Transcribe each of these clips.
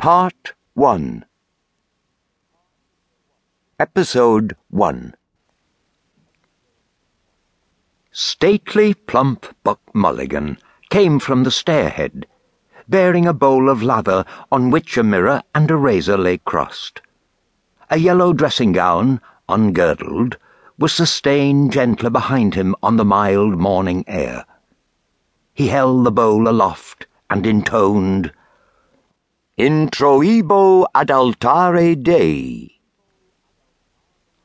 Part 1 Episode 1 Stately, plump Buck Mulligan came from the stairhead, bearing a bowl of lather on which a mirror and a razor lay crossed. A yellow dressing gown, ungirdled, was sustained gently behind him on the mild morning air. He held the bowl aloft and intoned, Introibo ad altare Dei.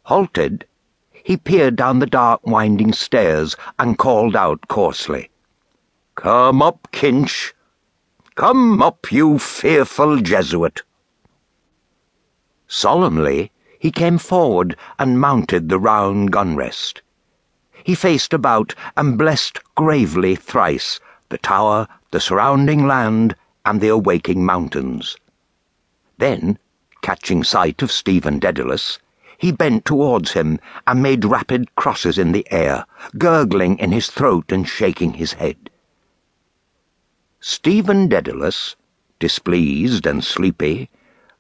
Halted, he peered down the dark, winding stairs and called out coarsely, Come up, Kinch. Come up, you fearful Jesuit. Solemnly, he came forward and mounted the round gun rest. He faced about and blessed gravely thrice the tower, the surrounding land, and the awaking mountains. Then, catching sight of Stephen Dedalus, he bent towards him and made rapid crosses in the air, gurgling in his throat and shaking his head. Stephen Dedalus, displeased and sleepy,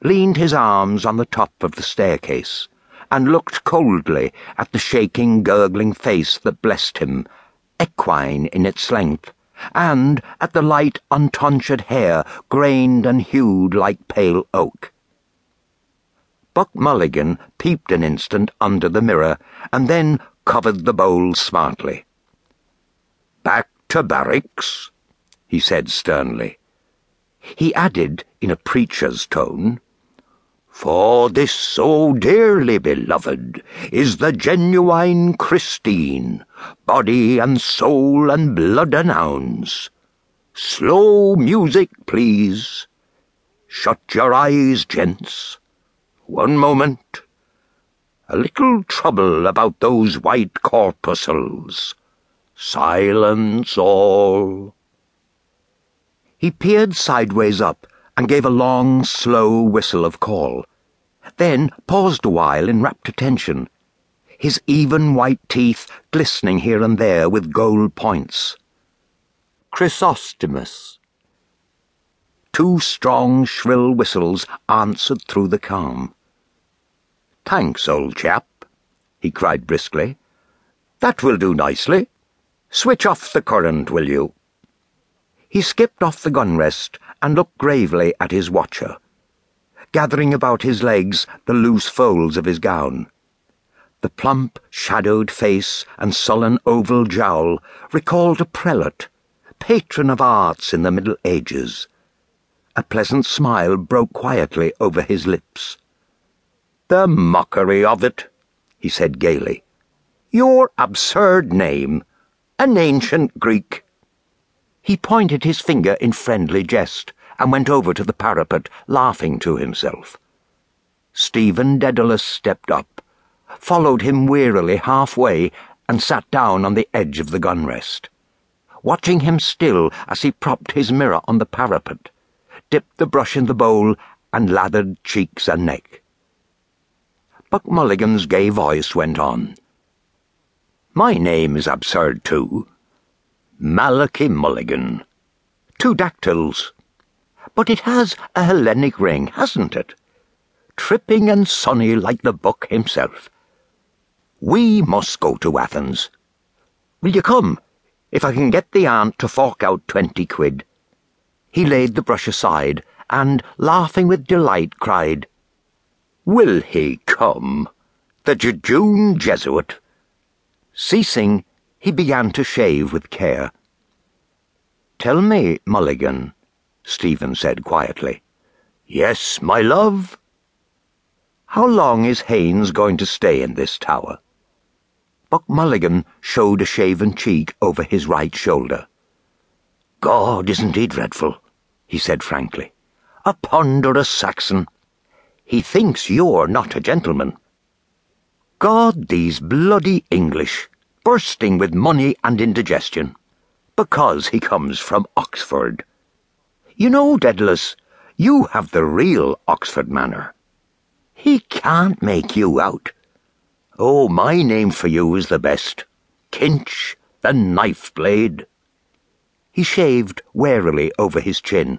leaned his arms on the top of the staircase and looked coldly at the shaking, gurgling face that blessed him, equine in its length and at the light, untonsured hair grained and hued like pale oak. Buck Mulligan peeped an instant under the mirror and then covered the bowl smartly. Back to barracks, he said sternly. He added in a preacher's tone, For this so dearly beloved is the genuine Christine, body and soul and blood and ounds. Slow music, please. Shut your eyes, gents. One moment. A little trouble about those white corpuscles. Silence all. He peered sideways up and gave a long, slow whistle of call, then paused a while in rapt attention, his even white teeth glistening here and there with gold points. Chrysostomos. Two strong, shrill whistles answered through the calm. Thanks, old chap, he cried briskly. That will do nicely. Switch off the current, will you? He skipped off the gun rest and looked gravely at his watcher, gathering about his legs the loose folds of his gown. The plump, shadowed face and sullen oval jowl recalled a prelate, patron of arts in the Middle Ages. A pleasant smile broke quietly over his lips. The mockery of it, he said gaily. Your absurd name, an ancient Greek. He pointed his finger in friendly jest and went over to the parapet, laughing to himself. Stephen Dedalus stepped up, followed him wearily halfway, and sat down on the edge of the gun rest. Watching him still as he propped his mirror on the parapet, dipped the brush in the bowl, and lathered cheeks and neck. Buck Mulligan's gay voice went on. My name is absurd too. Malachi Mulligan. Two dactyls. But it has a Hellenic ring, hasn't it? Tripping and sunny like the Buck himself. We must go to Athens. Will you come, if I can get the aunt to fork out twenty quid? He laid the brush aside and, laughing with delight, cried, Will he come? The jejune Jesuit. Ceasing, he began to shave with care. Tell me, Mulligan, Stephen said quietly. Yes, my love. How long is Haines going to stay in this tower? Buck Mulligan showed a shaven cheek over his right shoulder. God, isn't he dreadful? he said frankly. A ponderous Saxon. He thinks you're not a gentleman. God, these bloody English bursting with money and indigestion, because he comes from Oxford. You know, Dedalus, you have the real Oxford manner. He can't make you out. Oh, my name for you is the best. Kinch, the knife blade. He shaved warily over his chin.